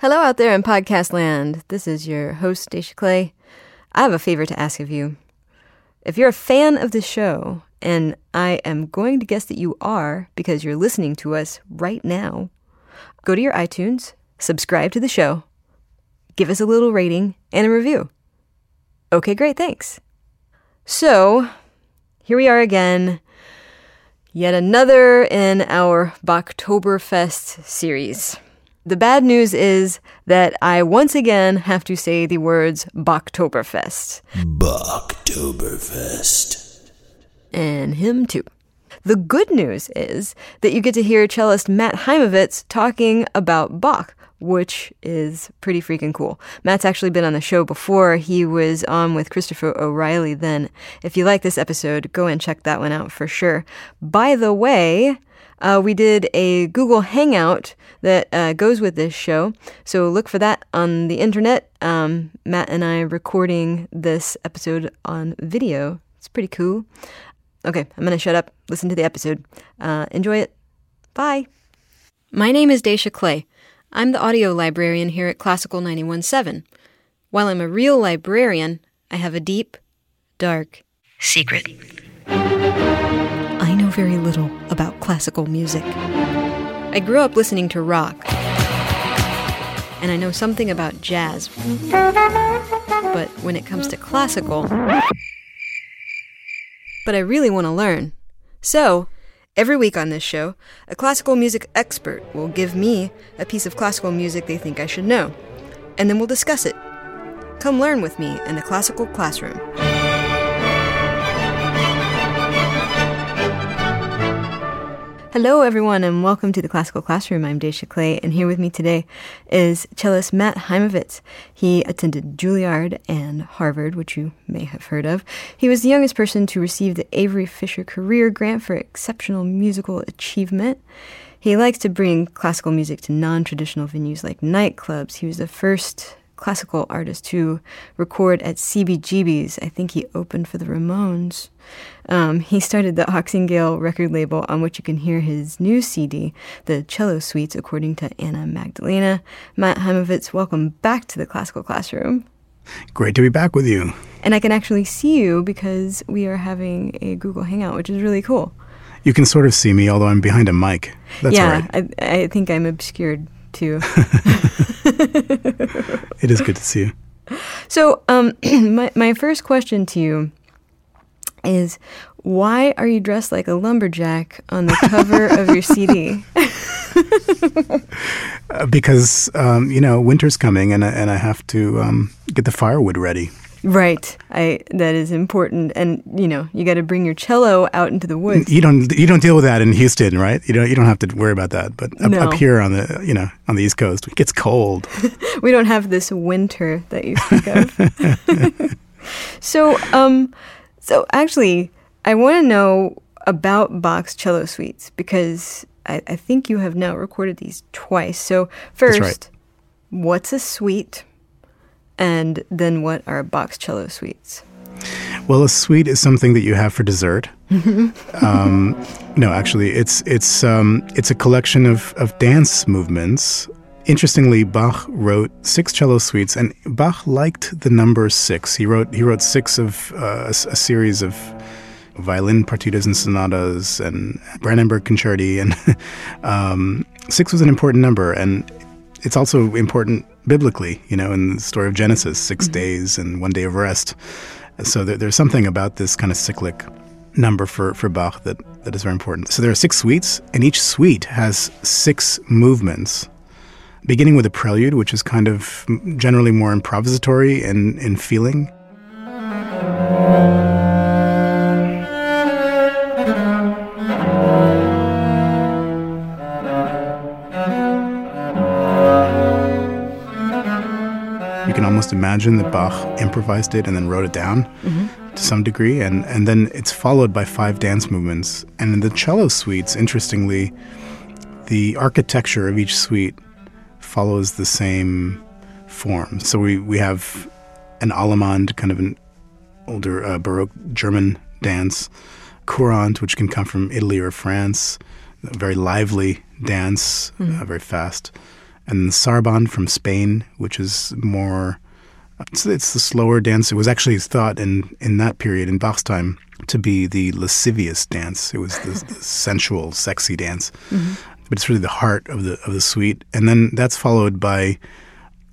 Hello out there in podcast land. This is your host, Dacia Clay. I have a favor to ask of you. If you're a fan of the show, and I am going to guess that you are because you're listening to us right now, go to your iTunes, subscribe to the show, give us a little rating and a review. Okay, great, thanks. So, here we are again, yet another in our Bachtoberfest series. The bad news is that I once again have to say the words Bachtoberfest. Bachtoberfest. And him too. The good news is that you get to hear cellist Matt Haimovitz talking about Bach, which is pretty freaking cool. Matt's actually been on the show before. He was on with Christopher O'Riley then. If you like this episode, go and check that one out for sure. By the way, uh, we did a Google Hangout that uh, goes with this show. So look for that on the internet. Um, Matt and I recording this episode on video. It's pretty cool. Okay, I'm going to shut up, listen to the episode. Uh, enjoy it. Bye. My name is Dacia Clay. I'm the audio librarian here at Classical 917. While I'm a real librarian, I have a deep, dark secret. I know very little about classical music. I grew up listening to rock, and I know something about jazz. But when it comes to classical, but I really want to learn. So, every week on this show, a classical music expert will give me a piece of classical music they think I should know, and then we'll discuss it. Come learn with me in the classical classroom. Hello, everyone, and welcome to the Classical Classroom. I'm Dacia Clay, and here with me today is cellist Matt Haimovitz. He attended Juilliard and Harvard, which you may have heard of. He was the youngest person to receive the Avery Fisher Career Grant for Exceptional Musical Achievement. He likes to bring classical music to non traditional venues like nightclubs. He was the first classical artist to record at CBGB's. I think he opened for the Ramones. Um, he started the Oxingale record label on which you can hear his new CD, The Cello Suites, according to Anna Magdalena. Matt Haimovitz, welcome back to the classical classroom. Great to be back with you. And I can actually see you because we are having a Google Hangout, which is really cool. You can sort of see me, although I'm behind a mic. That's yeah, right. I, I think I'm obscured too. it is good to see you. So, um, my, my first question to you is why are you dressed like a lumberjack on the cover of your CD? uh, because um, you know winter's coming, and and I have to um, get the firewood ready. Right, I that is important, and you know you got to bring your cello out into the woods. You don't you don't deal with that in Houston, right? You don't you don't have to worry about that. But up, No. up here on the you know on the East Coast, it gets cold. we don't have this winter that you speak of. so, um, so actually, I want to know about Bach's cello suites because I, I think you have now recorded these twice. So first, right. what's a suite, and then what are Bach's cello suites? Well, a sweet is something that you have for dessert. um, no, actually, it's it's um, it's a collection of, of dance movements. Interestingly, Bach wrote six cello suites, and Bach liked the number six. He wrote he wrote six of uh, a, a series of violin partitas and sonatas and Brandenburg concerti, and um, six was an important number, and it's also important biblically. You know, in the story of Genesis, 6 mm-hmm. days and one day of rest. So there, there's something about this kind of cyclic number for, for Bach that, that is very important. So there are six suites, and each suite has six movements, beginning with a prelude, which is kind of generally more improvisatory in, in feeling. Almost imagine that Bach improvised it and then wrote it down to some degree, and, and then it's followed by five dance movements. And in the cello suites, interestingly, the architecture of each suite follows the same form. So we, we have an allemande, kind of an older uh, Baroque German dance, courant, which can come from Italy or France, a very lively dance, uh, very fast, and the Saraband from Spain, which is more. It's, it's the slower dance. It was actually thought in in that period in Bach's time to be the lascivious dance. It was the, the sensual, sexy dance. Mm-hmm. But it's really the heart of the of the suite. And then that's followed by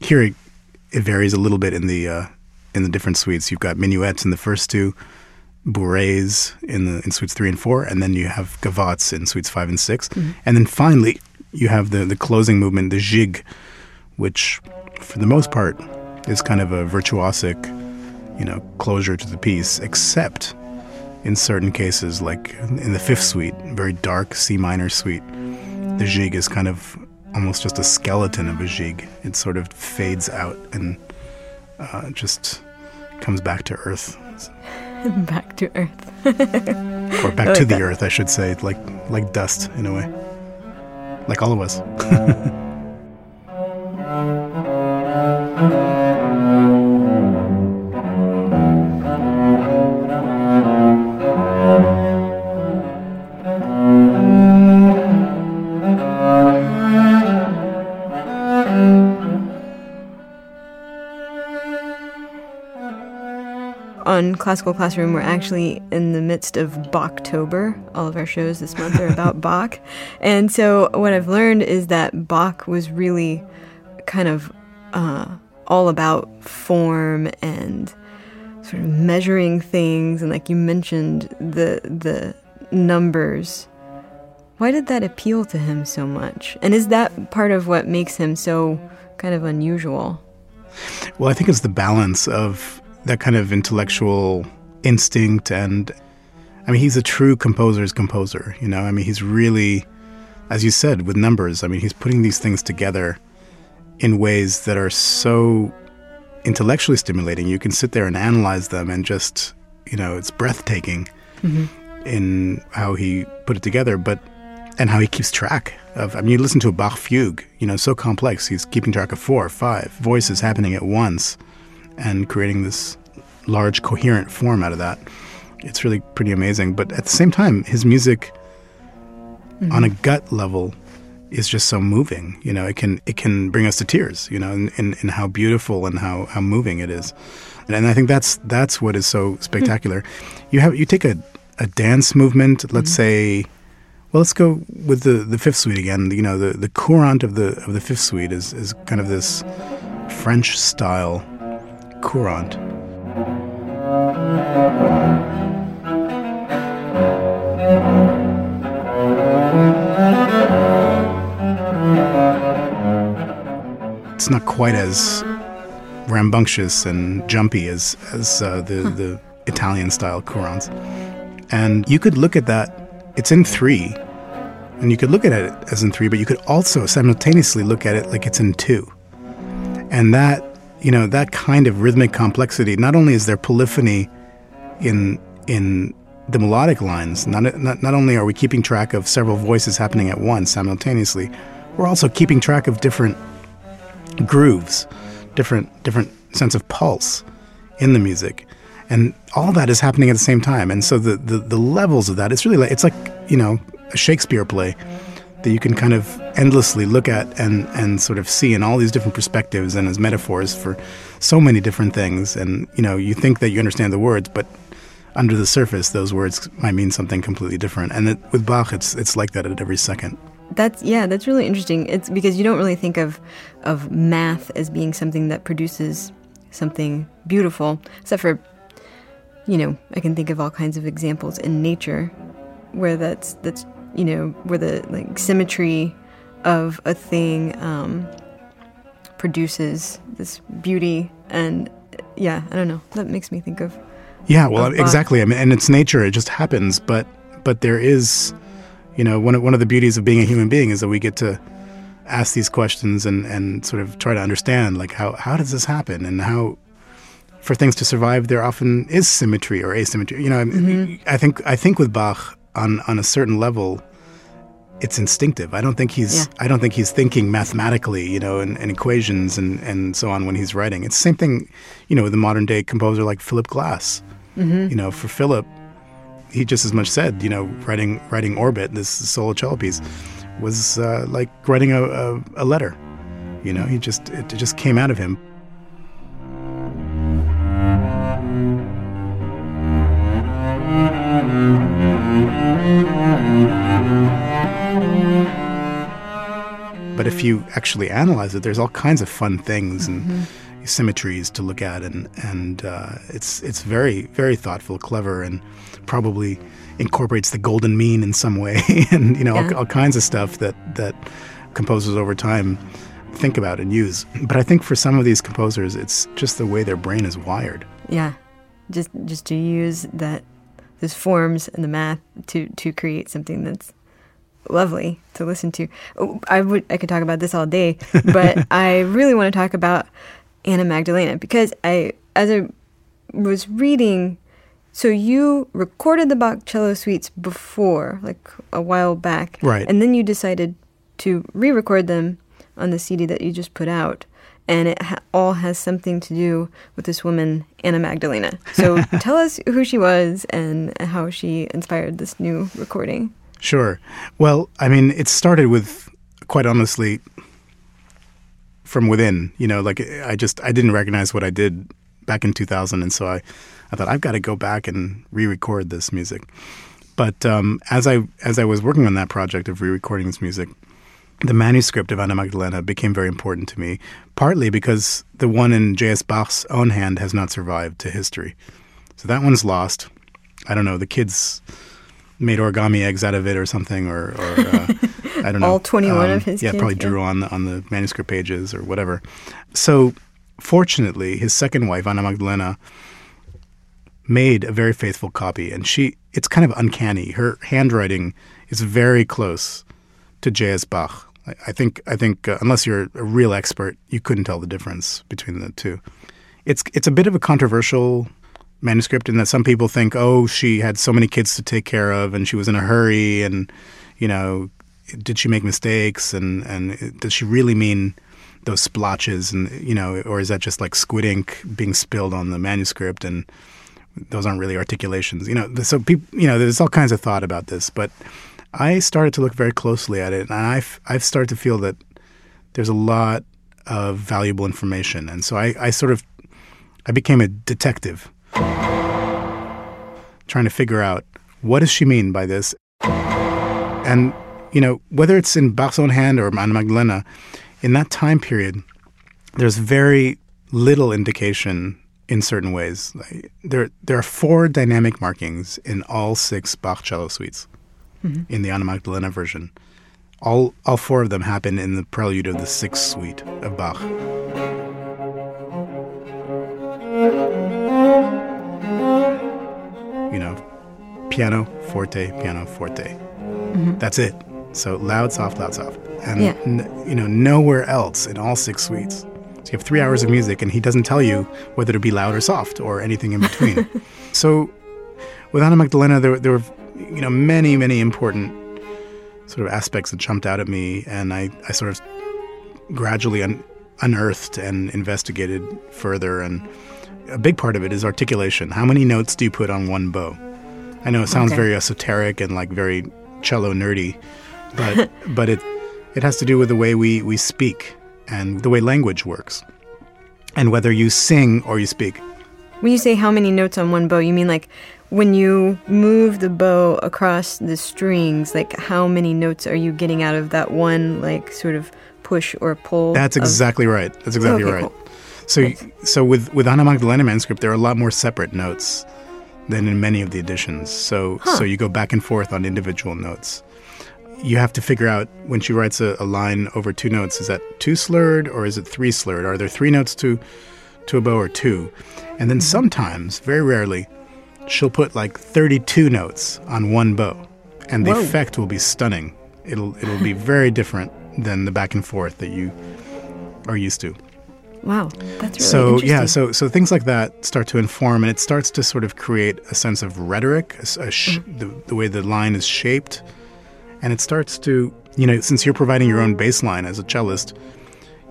here it, it varies a little bit in the uh, in the different suites. You've got minuets in the first two, bourrées in the in suites three and four, and then you have gavottes in suites five and 6 mm-hmm. and then finally you have the the closing movement, the jig, which for the most part is kind of a virtuosic, you know, closure to the piece, except in certain cases, like in the fifth suite, very dark C minor suite, the jig is kind of almost just a skeleton of a jig. It sort of fades out and uh, just comes back to earth. back to earth. or back like to the that. earth, I should say, like like dust in a way. Like all of us. Classical Classroom, we're actually in the midst of Bachtober. All of our shows this month are about Bach. And so, what I've learned is that Bach was really kind of uh, all about form and sort of measuring things. And, like you mentioned, the, the numbers. Why did that appeal to him so much? And is that part of what makes him so kind of unusual? Well, I think it's the balance of that kind of intellectual instinct and I mean he's a true composer's composer, you know. I mean he's really as you said with numbers, I mean he's putting these things together in ways that are so intellectually stimulating. You can sit there and analyze them and just, you know, it's breathtaking mm-hmm. in how he put it together, but and how he keeps track of. I mean, you listen to a Bach fugue, you know, so complex. He's keeping track of four or five voices happening at once and creating this large coherent form out of that. It's really pretty amazing. But at the same time, his music mm-hmm. on a gut level is just so moving. You know, it can it can bring us to tears. You know, in, in, in how beautiful and how, how moving it is. And, and I think that's that's what is so spectacular. you have you take a, a dance movement. Let's mm-hmm. say, well, let's go with the, the fifth suite again. You know, the, the courant of the of the fifth suite is is kind of this French style courant. It's not quite as rambunctious and jumpy as as uh, the huh. the Italian style courants. And you could look at that. It's in three, and you could look at it as in three, but you could also simultaneously look at it like it's in two. And that you know that kind of rhythmic complexity. Not only is there polyphony in in the melodic lines, not, not not only are we keeping track of several voices happening at once simultaneously, we're also keeping track of different grooves, different different sense of pulse in the music, and all that is happening at the same time. And so the the, the levels of that, it's really like it's like you know a Shakespeare play that you can kind of endlessly look at and, and sort of see in all these different perspectives and as metaphors for so many different things. And, you know, you think that you understand the words, but under the surface, those words might mean something completely different. And it, with Bach, it's, it's like that at every second. That's yeah, that's really interesting. It's because you don't really think of of math as being something that produces something beautiful, except for you know, I can think of all kinds of examples in nature where that's that's you know, where the like symmetry of a thing um, produces this beauty and yeah, I don't know. That makes me think of yeah, well, of exactly. I mean, and it's nature; it just happens. But but there is, you know, one of, one of the beauties of being a human being is that we get to ask these questions and and sort of try to understand like how how does this happen and how for things to survive there often is symmetry or asymmetry. You know, mm-hmm. I think I think with Bach on on a certain level it's instinctive. I don't think he's yeah. I don't think he's thinking mathematically, you know, and, and, equations and, and so on when he's writing. It's the same thing, you know, with a modern day composer like Philip Glass. Mm-hmm. You know, for Philip, he just as much said, you know, writing writing Orbit, this solo cello piece, was uh, like writing a, a, a letter. You know, he just it just came out of him. But if you actually analyze it, there's all kinds of fun things and mm-hmm. symmetries to look at, and and uh, it's it's very very thoughtful, clever, and probably incorporates the golden mean in some way, and you know yeah. all, all kinds of stuff that that composers over time think about and use. But I think for some of these composers, it's just the way their brain is wired. Yeah, just just to use that those forms and the math to to create something that's lovely to listen to. Oh, I would I could talk about this all day, but I really want to talk about Anna Magdalena because I as I was reading so you recorded the Bach cello suites before, like a while back, right? And then you decided to re-record them on the CD that you just put out, and it ha- all has something to do with this woman, Anna Magdalena. So tell us who she was and how she inspired this new recording. Sure. Well, I mean, it started with, quite honestly, from within. You know, like I just I didn't recognize what I did back in 2000, and so I, I thought I've got to go back and re-record this music. But um, as I as I was working on that project of re-recording this music, the manuscript of Anna Magdalena became very important to me, partly because the one in J.S. Bach's own hand has not survived to history. So that one's lost. I don't know. The kids made origami eggs out of it or something, or, or uh, I don't know. All 21 um, of his Yeah, kids, probably drew on, the, on the manuscript pages or whatever. So fortunately, his second wife, Anna Magdalena, made a very faithful copy. And she, it's kind of uncanny. Her handwriting is very close to J.S. Bach. I, I think, I think uh, unless you're a real expert, you couldn't tell the difference between the two. It's, it's a bit of a controversial manuscript and that some people think, oh, she had so many kids to take care of and she was in a hurry and, you know, did she make mistakes and, and does she really mean those splotches and, you know, or is that just like squid ink being spilled on the manuscript and those aren't really articulations, you know, so people, you know, there's all kinds of thought about this, but I started to look very closely at it and I've, I've started to feel that there's a lot of valuable information. And so I, I sort of, I became a detective trying to figure out what does she mean by this? And, you know, whether it's in Bach's own hand or Anna Magdalena, in that time period, there's very little indication in certain ways. There, there are four dynamic markings in all six Bach cello suites mm-hmm. in the Anna Magdalena version. All, all four of them happen in the prelude of the sixth suite of Bach. You know, piano, forte, piano, forte. Mm-hmm. That's it. So loud, soft, loud, soft. And, yeah. n- you know, nowhere else in all six suites. So you have three hours of music, and he doesn't tell you whether to be loud or soft or anything in between. so with Anna Magdalena, there, there were, you know, many, many important sort of aspects that jumped out at me, and I, I sort of gradually un- unearthed and investigated further and a big part of it is articulation. How many notes do you put on one bow? I know it sounds okay. very esoteric and like very cello nerdy, but but it it has to do with the way we we speak and the way language works, and whether you sing or you speak. When you say how many notes on one bow, you mean like when you move the bow across the strings, like how many notes are you getting out of that one like sort of push or pull? That's exactly of... right. That's exactly okay, right. Cool. So, so with with Anna Magdalena manuscript, there are a lot more separate notes than in many of the editions. So, huh. so you go back and forth on individual notes. You have to figure out when she writes a, a, line over two notes: is that two slurred or is it three slurred? Are there three notes to to a bow or two? And then mm-hmm. sometimes, very rarely, she'll put like 32 notes on one bow, and the Whoa. effect will be stunning. It'll it'll be very different than the back and forth that you are used to. Wow, that's really so yeah. So so things like that start to inform, and it starts to sort of create a sense of rhetoric, a, a sh- mm-hmm. the, the way the line is shaped, and it starts to you know since you're providing your own bass line as a cellist,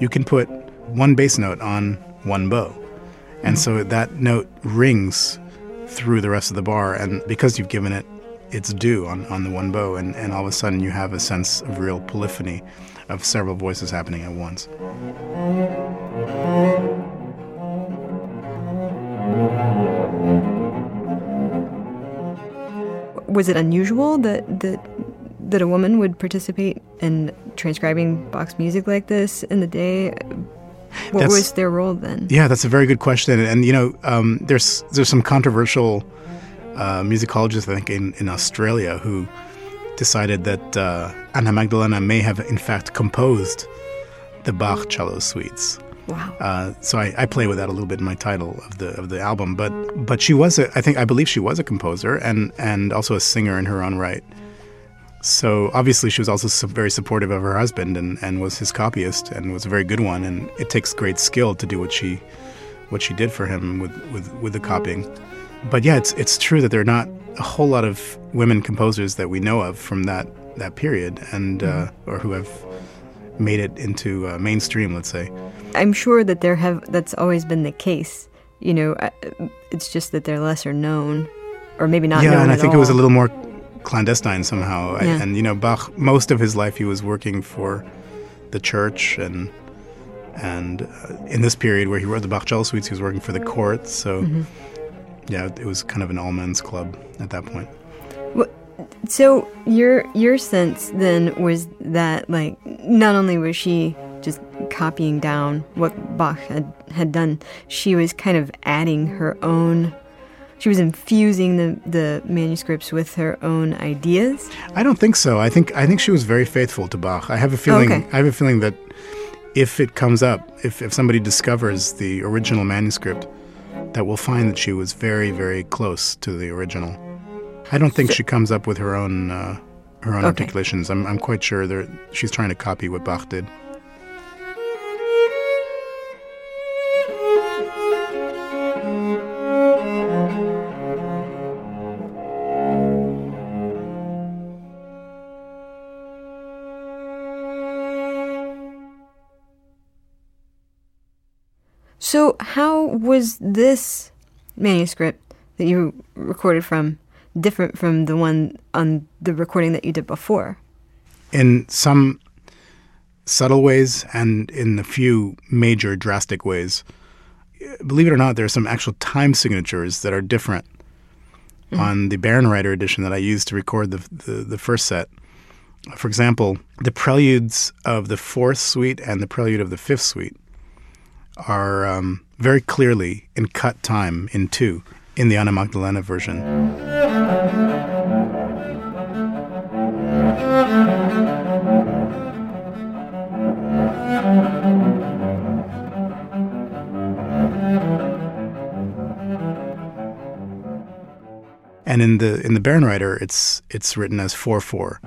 you can put one bass note on one bow, and mm-hmm. so that note rings through the rest of the bar, and because you've given it its due on, on the one bow, and, and all of a sudden you have a sense of real polyphony of several voices happening at once. Was it unusual that that that a woman would participate in transcribing Bach's music like this in the day? What That's- was their role then? Yeah, that's a very good question. And you know, um, there's there's some controversial uh, musicologists, I think, in, in Australia who decided that uh, Anna Magdalena may have in fact composed the Bach cello suites. Wow. Uh, so I, I play with that a little bit in my title of the of the album. But but she was a, I think I believe she was a composer and and also a singer in her own right. So obviously she was also very supportive of her husband and, and was his copyist and was a very good one. And it takes great skill to do what she what she did for him with, with, with the copying. But yeah, it's it's true that there are not a whole lot of women composers that we know of from that that period and uh, or who have made it into uh, mainstream, let's say. I'm sure that there have that's always been the case. You know, it's just that they're lesser known, or maybe not. yeah, and I think it was a little more clandestine somehow. I- Yeah. and you know, Bach, most of his life, he was working for the church, and and uh, in this period where he wrote the Bach cello suites, he was working for the court. So Mm-hmm. yeah, it was kind of an all men's club at that point. Well, So your your sense then was that like not only was she just copying down what Bach had had done, she was kind of adding her own. She was infusing the the manuscripts with her own ideas. I don't think so. I think I think she was very faithful to Bach. I have a feeling. Okay. I have a feeling that if it comes up, if if somebody discovers the original manuscript, that we'll find that she was very very close to the original. I don't think she comes up with her own uh, her own Okay. articulations. I'm I'm quite sure that she's trying to copy what Bach did. So how was this manuscript that you recorded from different from the one on the recording that you did before? in some subtle ways and in a few major drastic ways. Believe it or not, there are some actual time signatures that are different mm-hmm. on the Bärenreiter edition that I used to record the, the, the first set. For example, the preludes of the fourth suite and the prelude of the fifth suite are um, very clearly in cut time in two in the Anna Magdalena version. And in the in the Bärenreiter, it's it's written as four four.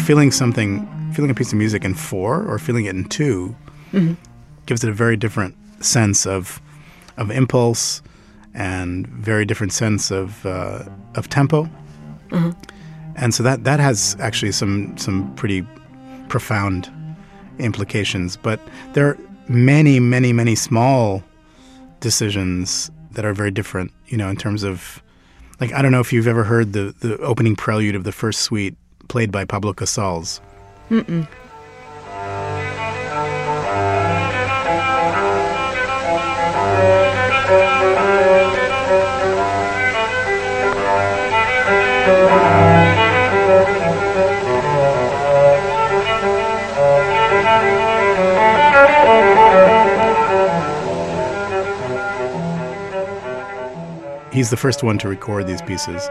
Feeling something, feeling a piece of music in four or feeling it in 2 gives it a very different sense of of impulse and very different sense of uh, of tempo. And so that that has actually some some pretty profound implications. But there are many, many, many small decisions that are very different. You know, in terms of like I don't know if you've ever heard the the opening prelude of the first suite played by Pablo Casals. He's the first one to record these pieces,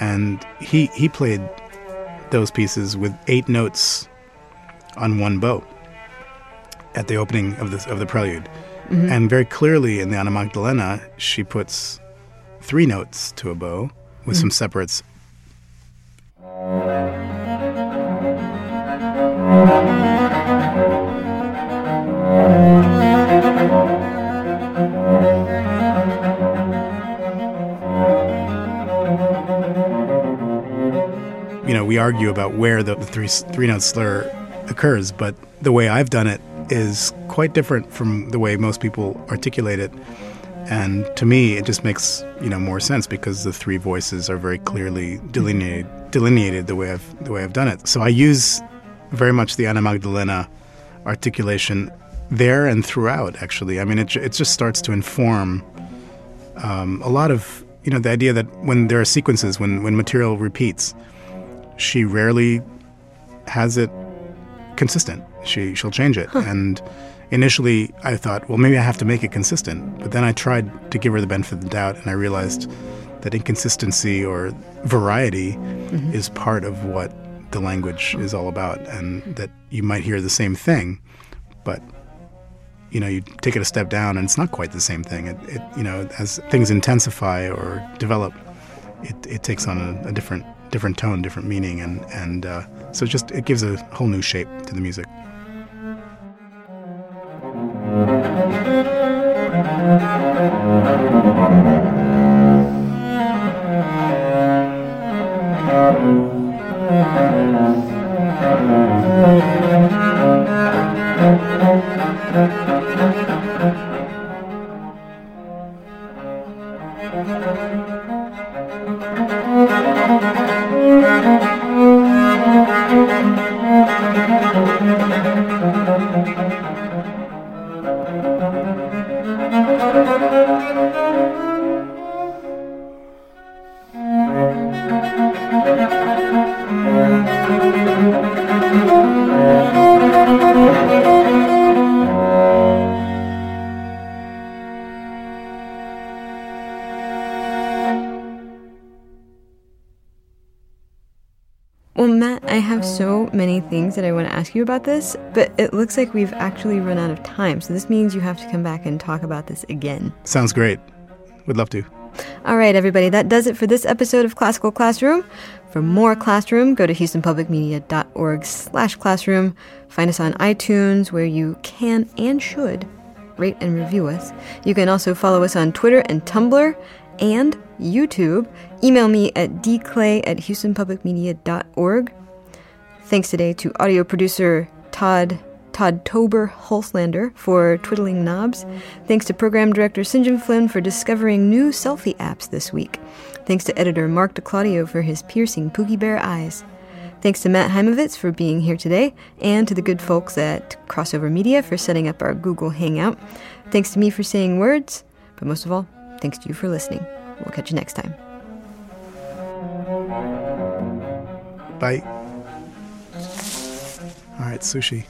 and he he played those pieces with eight notes on one bow at the opening of the of the prelude, mm-hmm. and very clearly in the Anna Magdalena, she puts three notes to a bow with mm-hmm. some separates. We argue about where the, three three note slur occurs, but the way I've done it is quite different from the way most people articulate it. And to me, it just makes you know more sense because the three voices are very clearly delineated, delineated the way I've the way I've done it. So I use very much the Anna Magdalena articulation there and throughout. Actually, I mean, it it just starts to inform um, a lot of you know the idea that when there are sequences, when when material repeats, she rarely has it consistent. She she'll change it and initially I thought, well, maybe I have to make it consistent. But then I tried to give her the benefit of the doubt, and I realized that inconsistency or variety mm-hmm. is part of what the language is all about, and that you might hear the same thing, but you know, you take it a step down, and it's not quite the same thing. It, it you know, as things intensify or develop, it, it takes on a, a different different tone, different meaning, and and uh, so just it gives a whole new shape to the music. Well, Matt, I have so many things that I want to ask you about this, but it looks like we've actually run out of time. So this means you have to come back and talk about this again. Sounds great. We'd love to. All right, everybody, that does it for this episode of Classical Classroom. For more Classroom, go to houstonpublicmedia.org slash classroom. Find us on iTunes, where you can and should rate and review us. You can also follow us on Twitter and Tumblr and YouTube. Email me at dclay at houstonpublicmedia.org. Thanks today to audio producer Todd Todd Tober Hulslander for twiddling knobs. Thanks to program director St. John Flynn for discovering new selfie apps this week. Thanks to editor Mark DeClaudio for his piercing Pookie Bear eyes. Thanks to Matt Haimovitz for being here today, and to the good folks at Crossover Media for setting up our Google Hangout. Thanks to me for saying words, but most of all, thanks to you for listening. We'll catch you next time. Bye. All right, sushi.